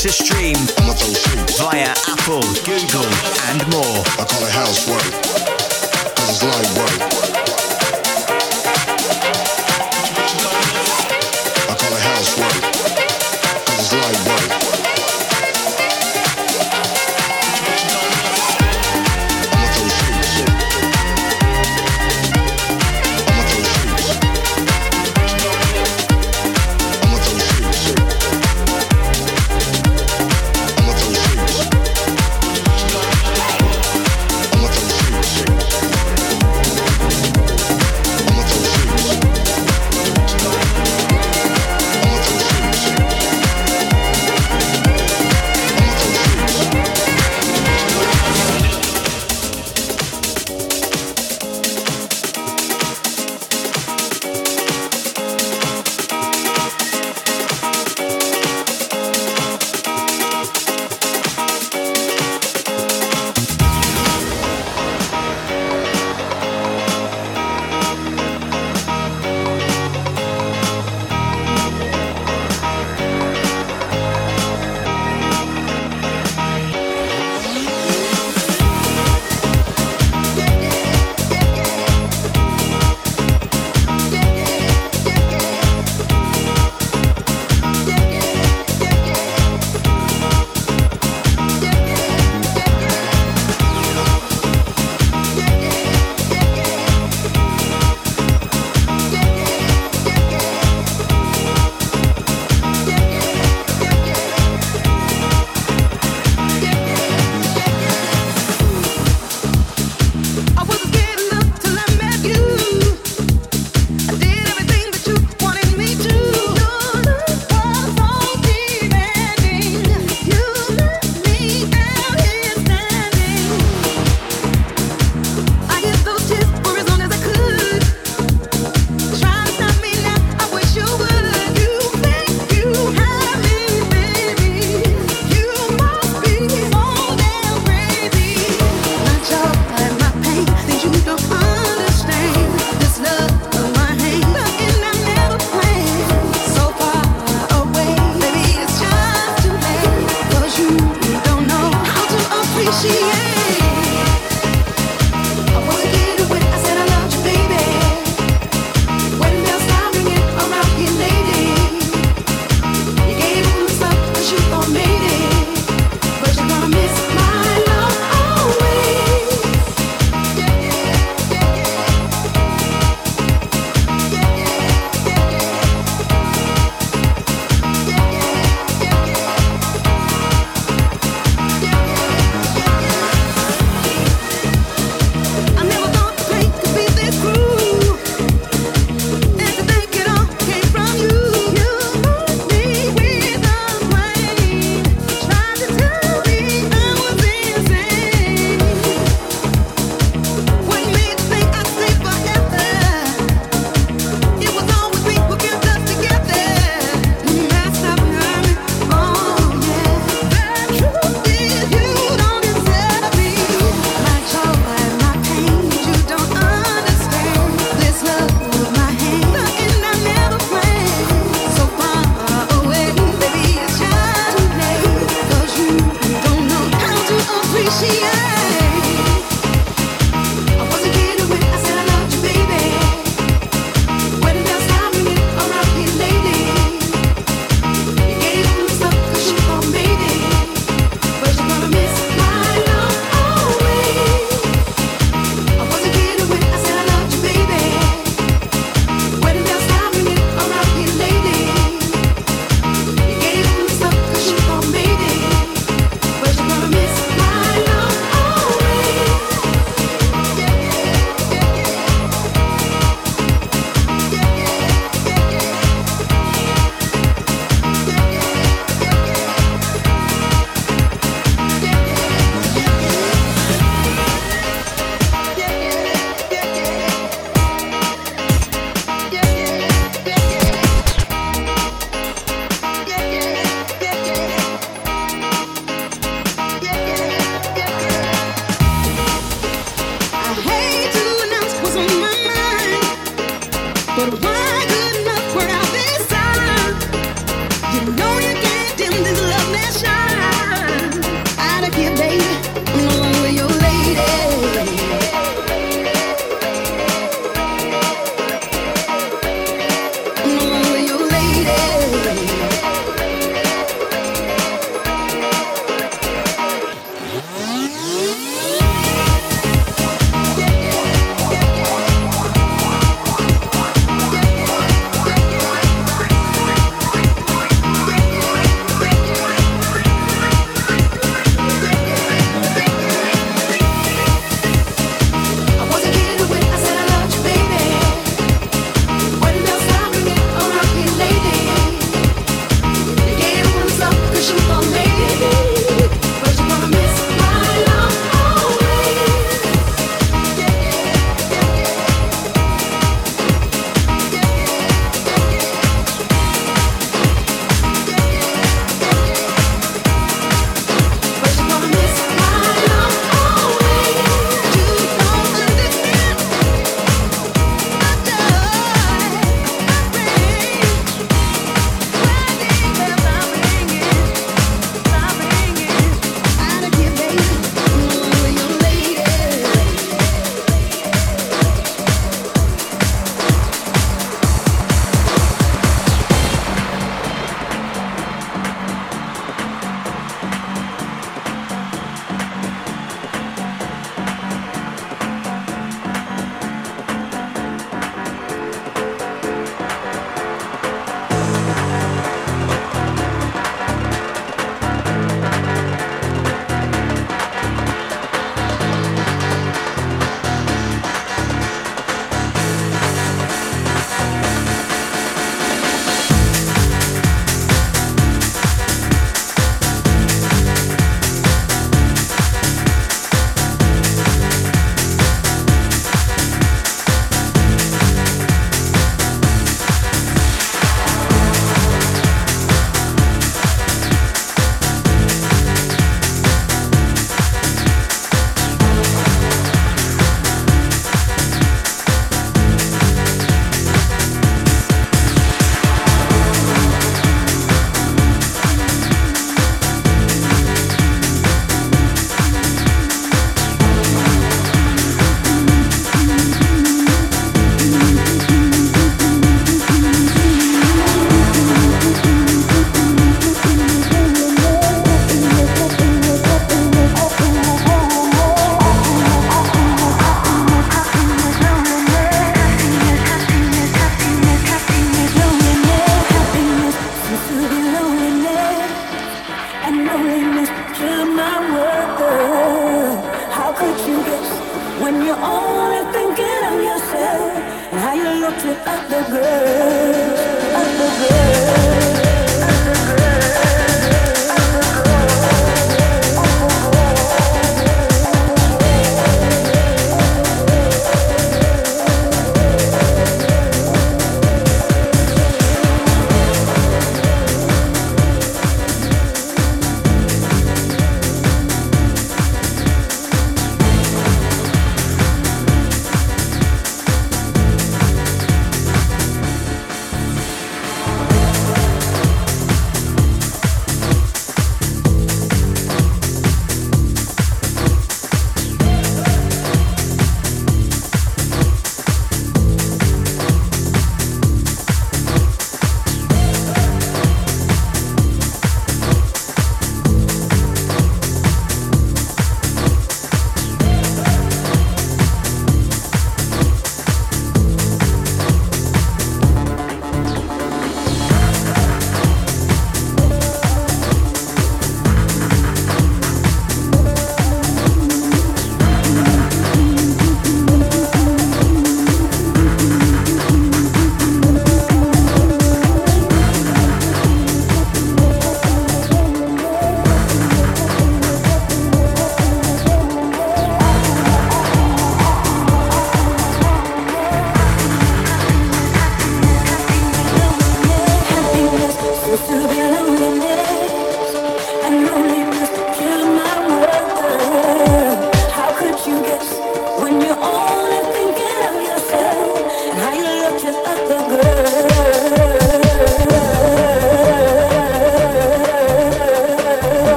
to stream via Apple, Google, and more. I call it housework.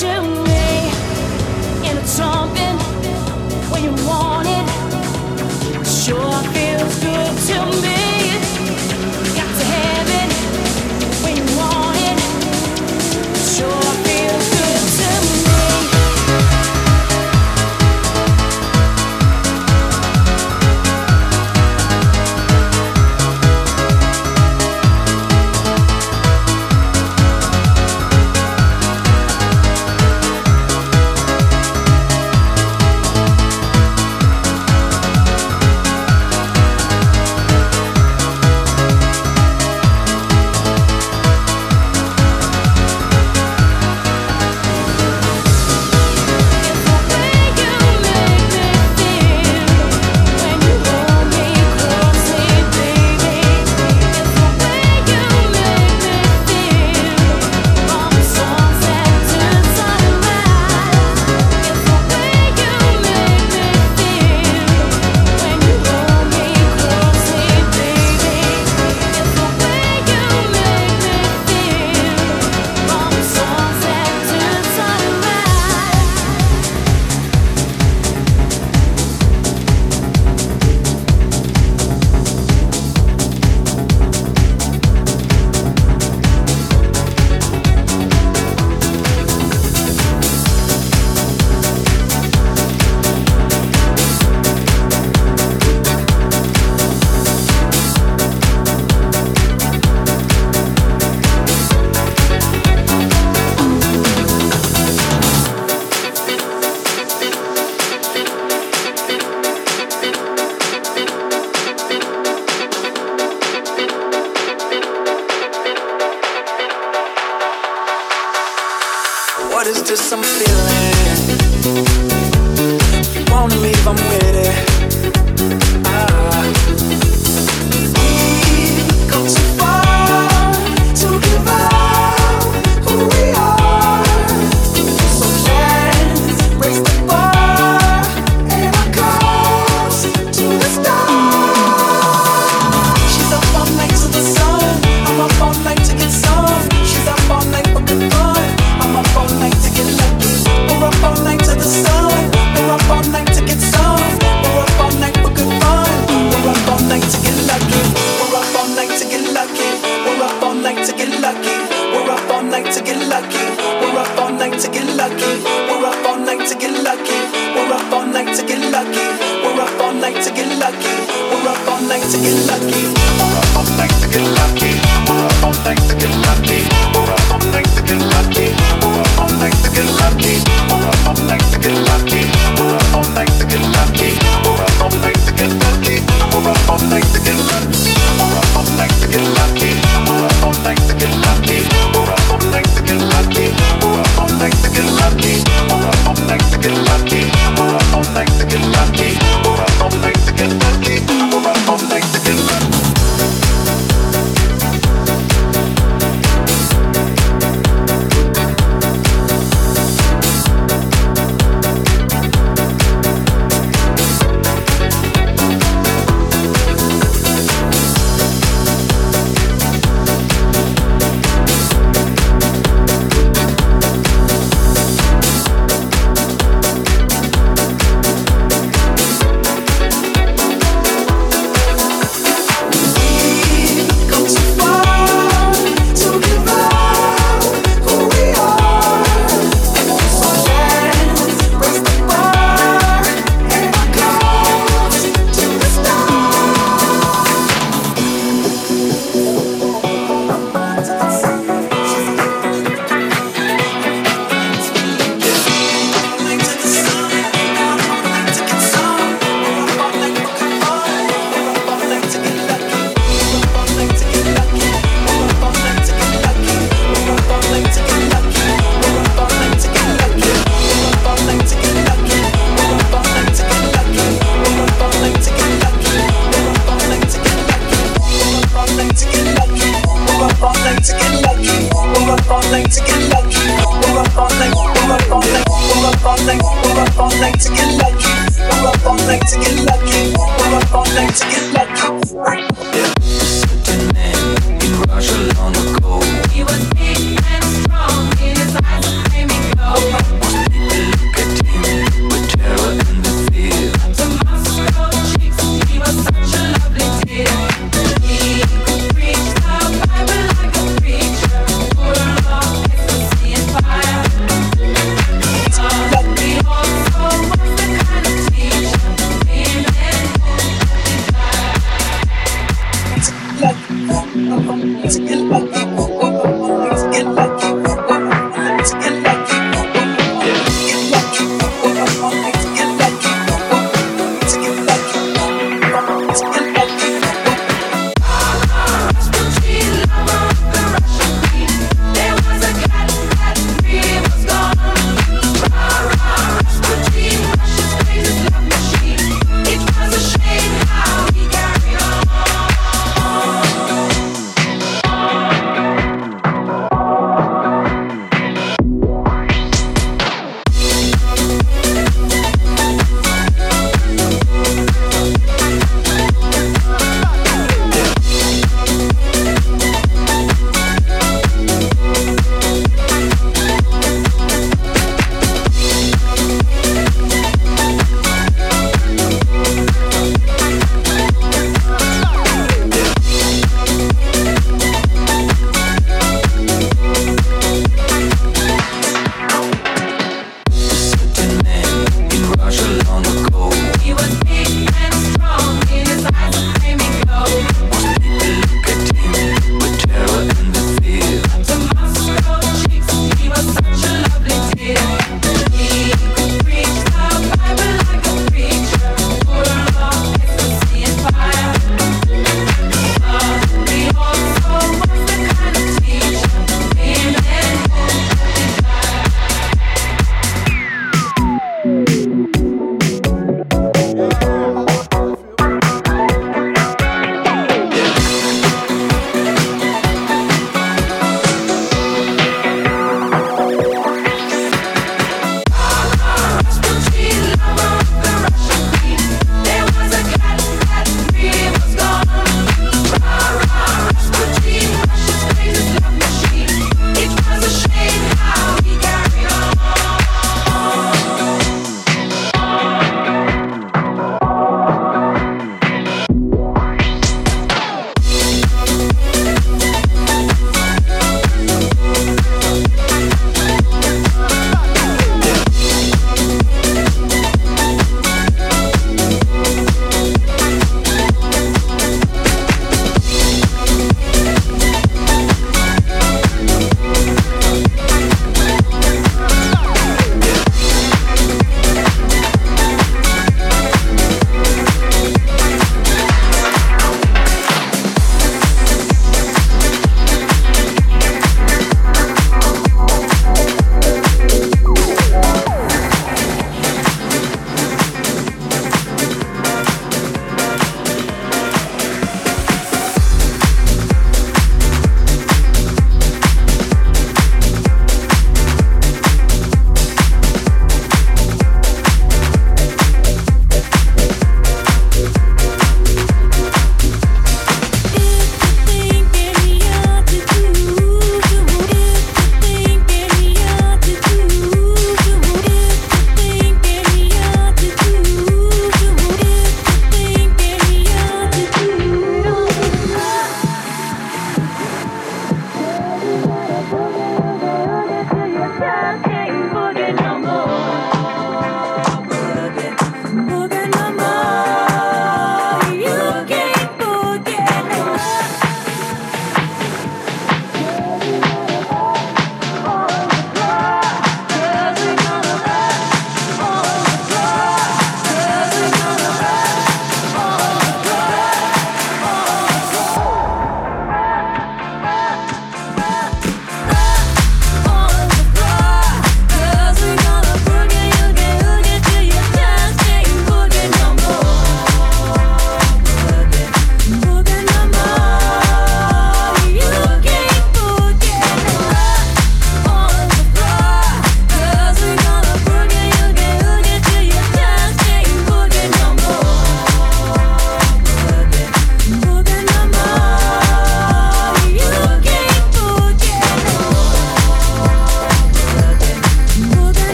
见我。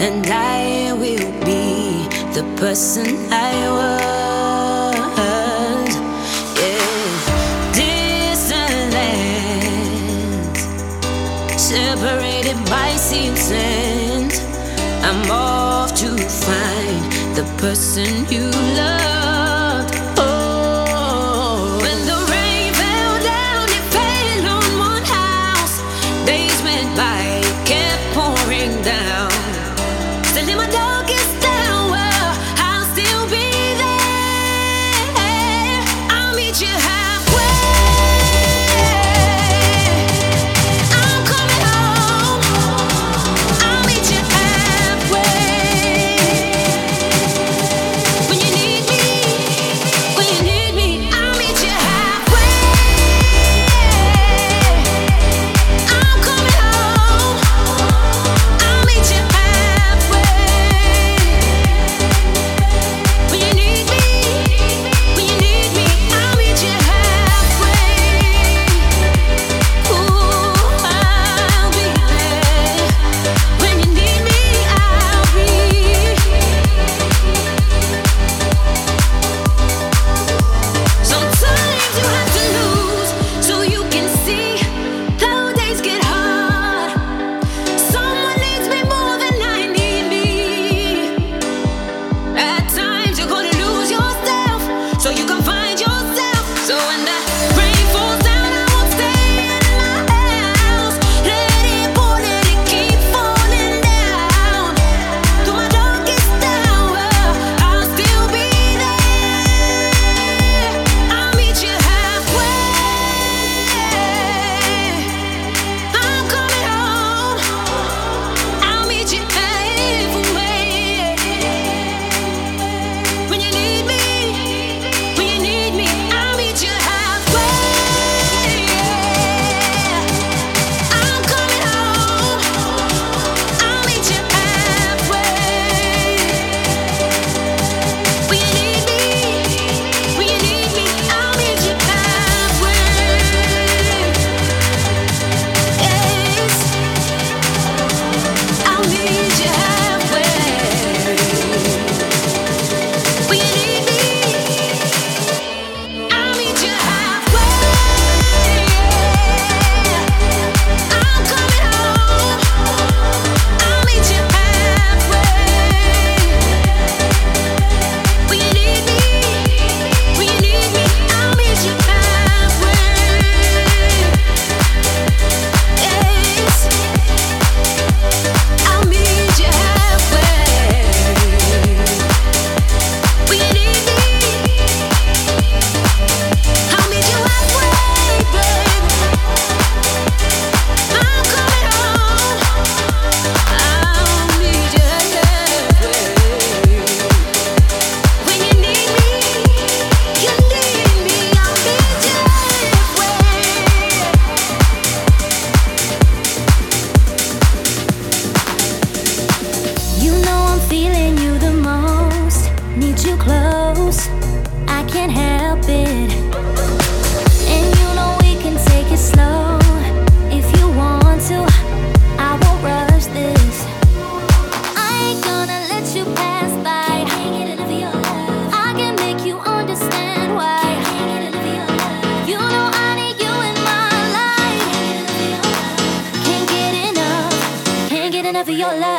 and I will be the person I was. Yeah, distant separated by seas and I'm off to find the person you love. can't help it. And you know we can take it slow if you want to. I won't rush this. I ain't gonna let you pass by. I can make you understand why. You know I need you in my life. Can't get enough. Can't get enough of your love.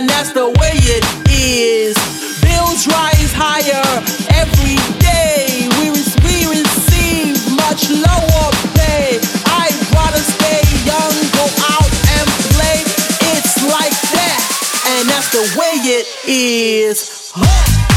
and that's the way it is. Bills rise higher every day. We, we receive much lower pay. I'd rather stay young, go out and play. It's like that, and that's the way it is. Huh.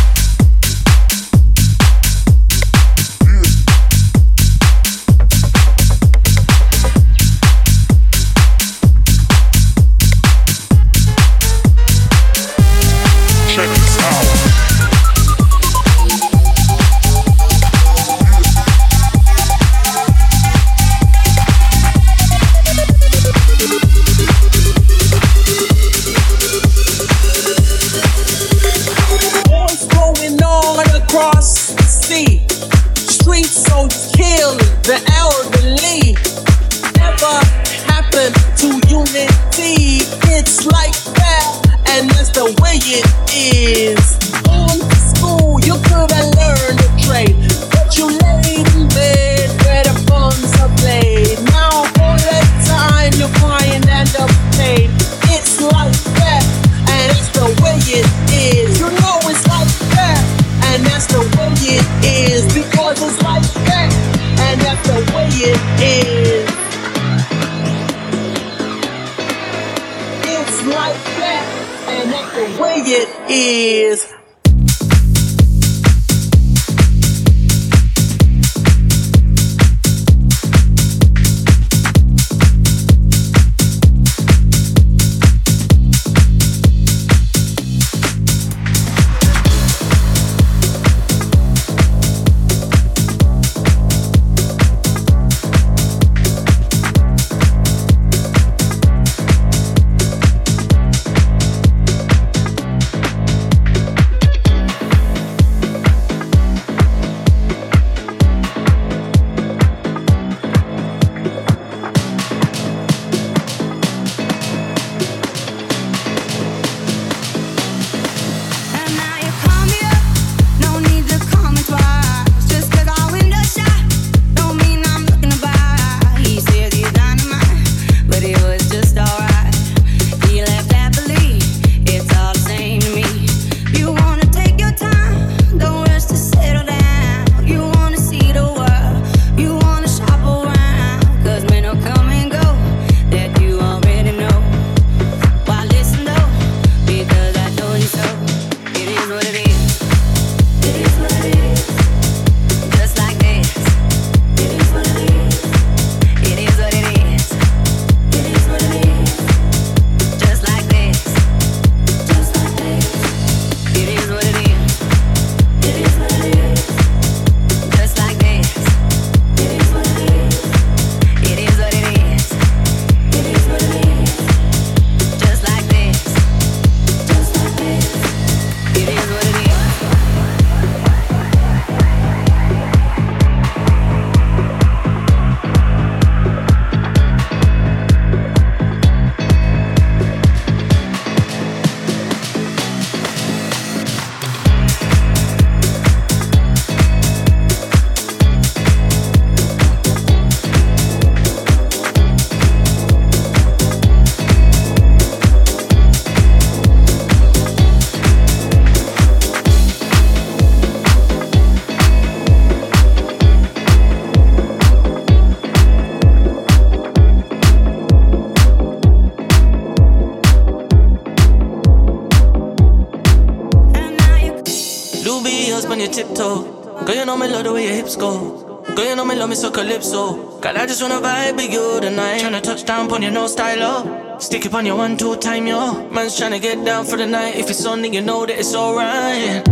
Tiptoe. Girl, you know me love the way your hips go. Girl, you know me love me so calypso. Girl, I just wanna vibe with you tonight. Tryna touch down on your no style, oh. up. Stick it on your one, two time, yo. Man's tryna get down for the night. If it's on, then you know that it's alright.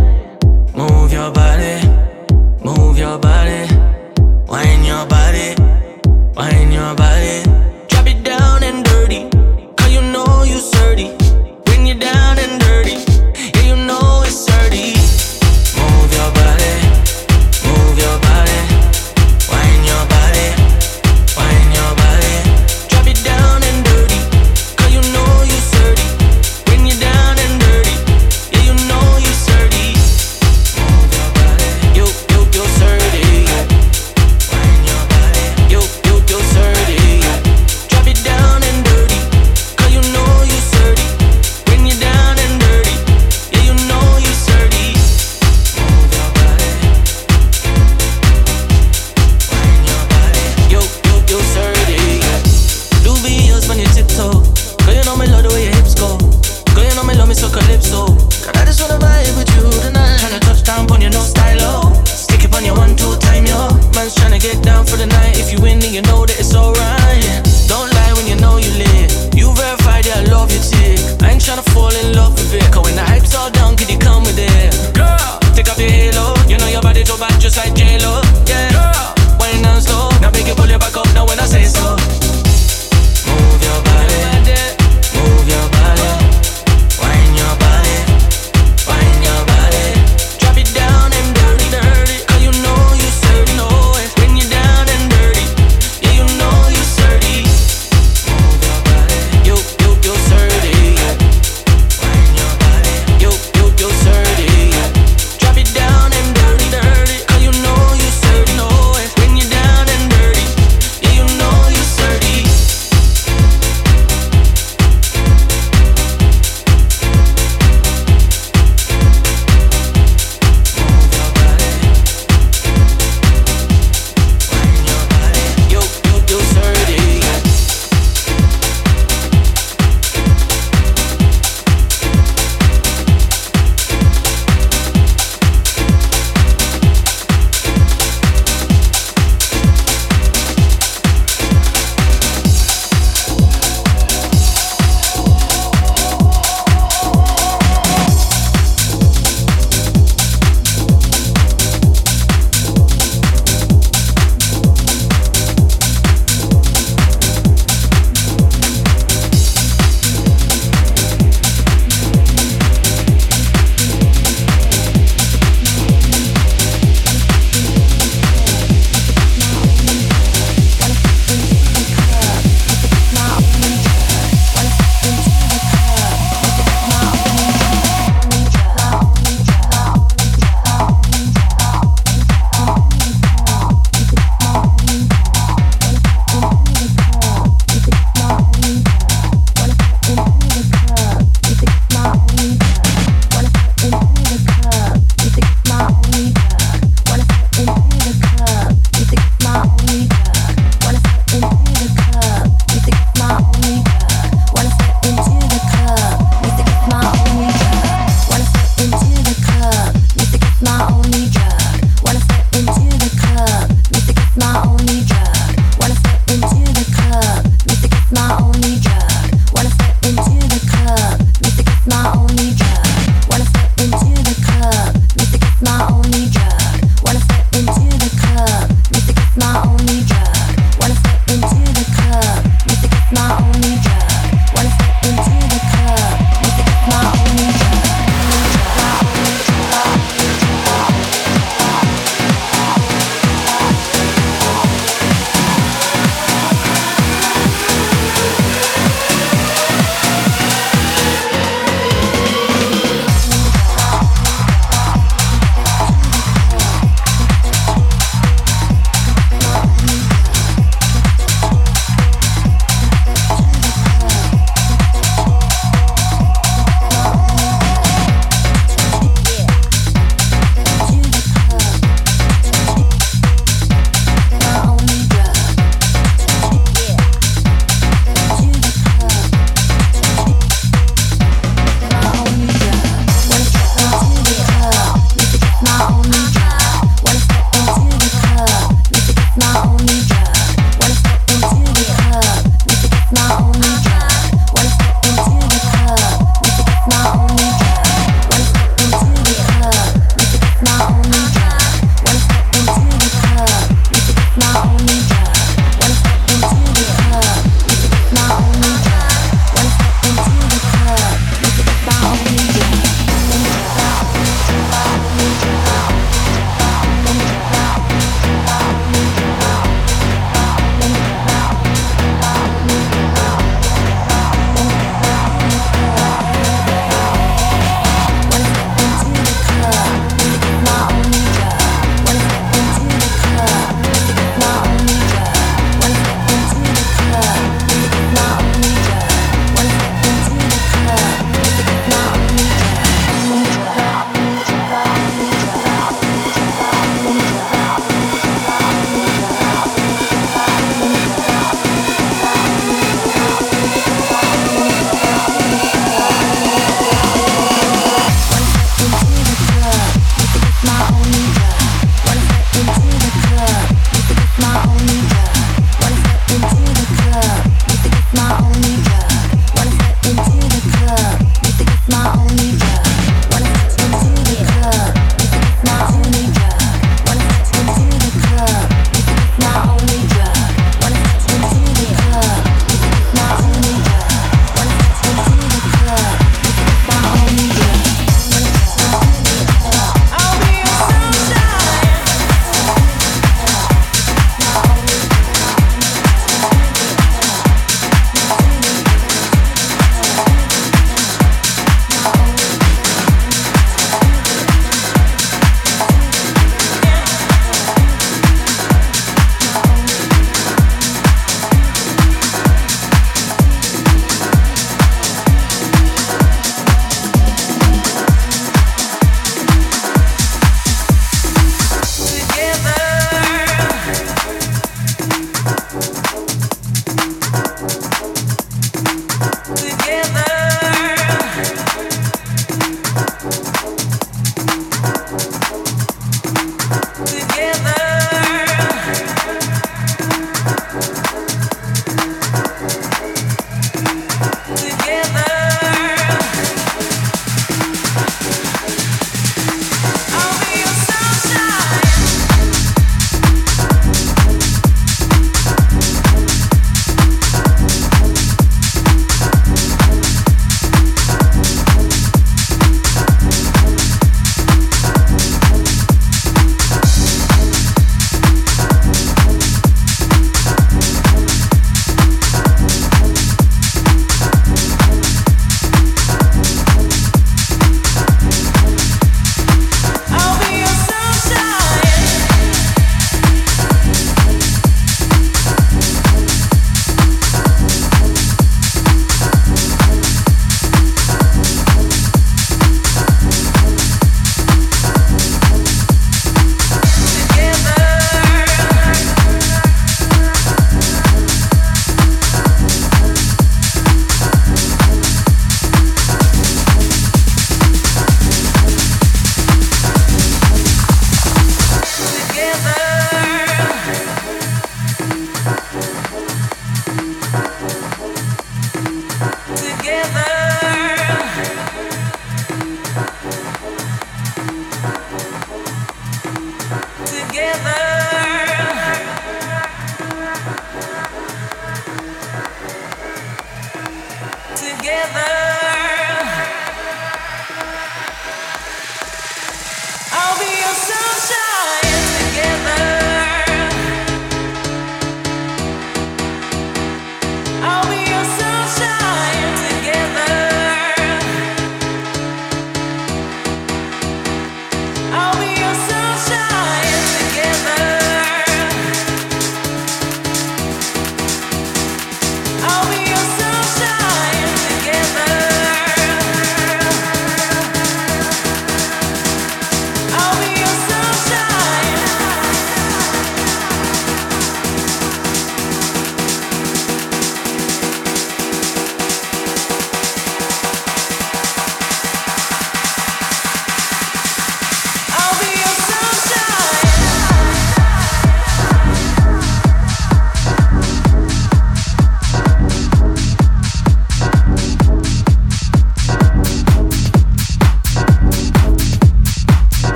Move your body, move your body, wine your body, wine your body. Drop it down and dirty, cause you know you sturdy. Bring you down